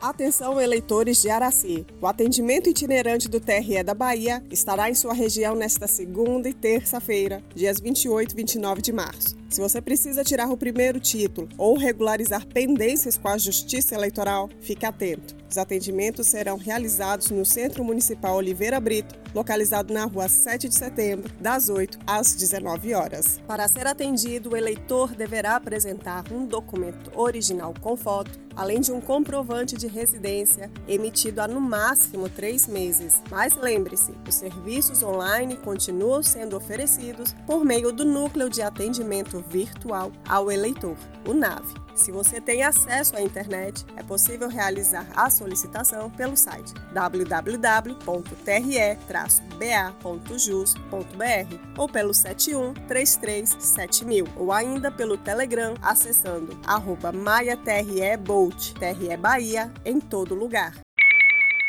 Atenção, eleitores de Araci. O atendimento itinerante do TRE da Bahia estará em sua região nesta segunda e terça-feira, dias 28 e 29 de março. Se você precisa tirar o primeiro título ou regularizar pendências com a Justiça Eleitoral, fique atento. Os atendimentos serão realizados no Centro Municipal Oliveira Brito, localizado na rua 7 de setembro, das 8 às 19 horas. Para ser atendido, o eleitor deverá apresentar um documento original com foto, além de um comprovante de residência emitido há no máximo três meses. Mas lembre-se, os serviços online continuam sendo oferecidos por meio do Núcleo de Atendimento Virtual ao Eleitor, o NAVE. Se você tem acesso à internet, é possível realizar a solicitação pelo site www.tre-ba.jus.br ou pelo 71 33 7000 ou ainda pelo Telegram acessando arroba MaiaTREBolt, TRE Bahia, em todo lugar.